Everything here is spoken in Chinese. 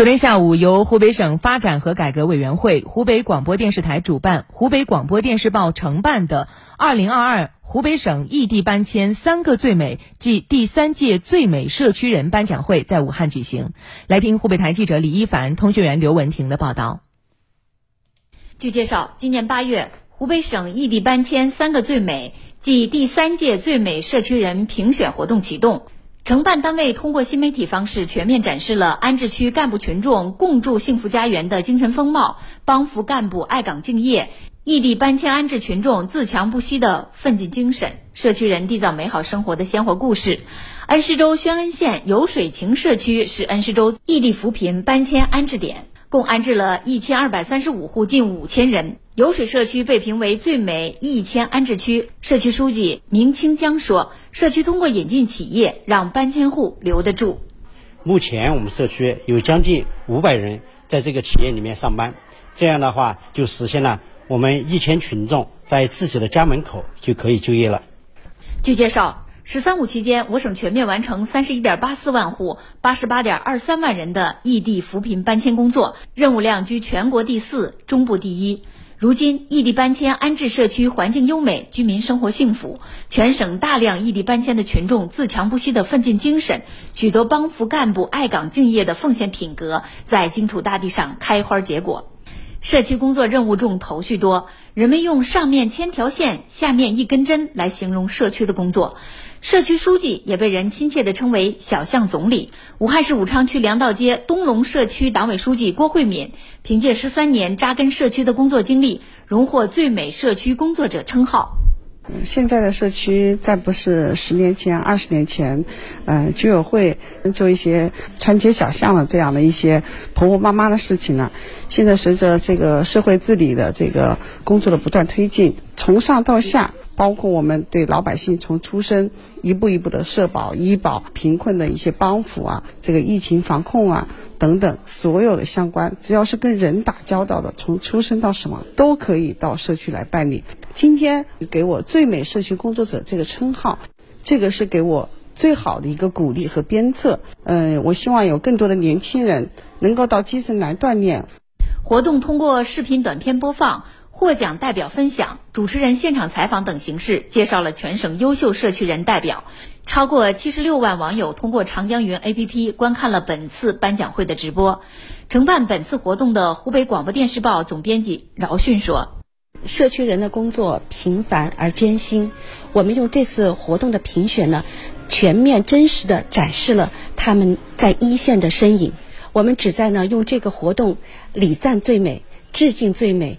昨天下午，由湖北省发展和改革委员会、湖北广播电视台主办、湖北广播电视报承办的“二零二二湖北省异地搬迁三个最美暨第三届最美社区人”颁奖会在武汉举行。来听湖北台记者李一凡、通讯员刘文婷的报道。据介绍，今年八月，湖北省异地搬迁三个最美暨第三届最美社区人评选活动启动。承办单位通过新媒体方式全面展示了安置区干部群众共筑幸福家园的精神风貌，帮扶干部爱岗敬业，异地搬迁安置群众自强不息的奋进精神，社区人缔造美好生活的鲜活故事。恩施州宣恩县有水情社区是恩施州异地扶贫搬迁安置点。共安置了一千二百三十五户，近五千人。油水社区被评为最美一千安置区。社区书记明清江说：“社区通过引进企业，让搬迁户留得住。目前我们社区有将近五百人在这个企业里面上班，这样的话就实现了我们一千群众在自己的家门口就可以就业了。”据介绍。“十三五”期间，我省全面完成三十一点八四万户、八十八点二三万人的异地扶贫搬迁工作，任务量居全国第四、中部第一。如今，异地搬迁安置社区环境优美，居民生活幸福，全省大量异地搬迁的群众自强不息的奋进精神，许多帮扶干部爱岗敬业的奉献品格，在荆楚大地上开花结果。社区工作任务重，头绪多，人们用“上面千条线，下面一根针”来形容社区的工作。社区书记也被人亲切地称为“小巷总理”。武汉市武昌区粮道街东龙社区党委书记郭慧敏凭借十三年扎根社区的工作经历，荣获最美社区工作者称号。现在的社区再不是十年前、二十年前，嗯，居委会做一些穿街小巷的这样的一些婆婆妈妈的事情了。现在随着这个社会治理的这个工作的不断推进，从上到下。包括我们对老百姓从出生一步一步的社保、医保、贫困的一些帮扶啊，这个疫情防控啊等等，所有的相关，只要是跟人打交道的，从出生到什么都可以到社区来办理。今天给我最美社区工作者这个称号，这个是给我最好的一个鼓励和鞭策。嗯，我希望有更多的年轻人能够到基层来锻炼。活动通过视频短片播放。获奖代表分享、主持人现场采访等形式，介绍了全省优秀社区人代表。超过七十六万网友通过长江云 APP 观看了本次颁奖会的直播。承办本次活动的湖北广播电视报总编辑饶迅说：“社区人的工作平凡而艰辛，我们用这次活动的评选呢，全面真实的展示了他们在一线的身影。我们旨在呢，用这个活动礼赞最美。”致敬最美，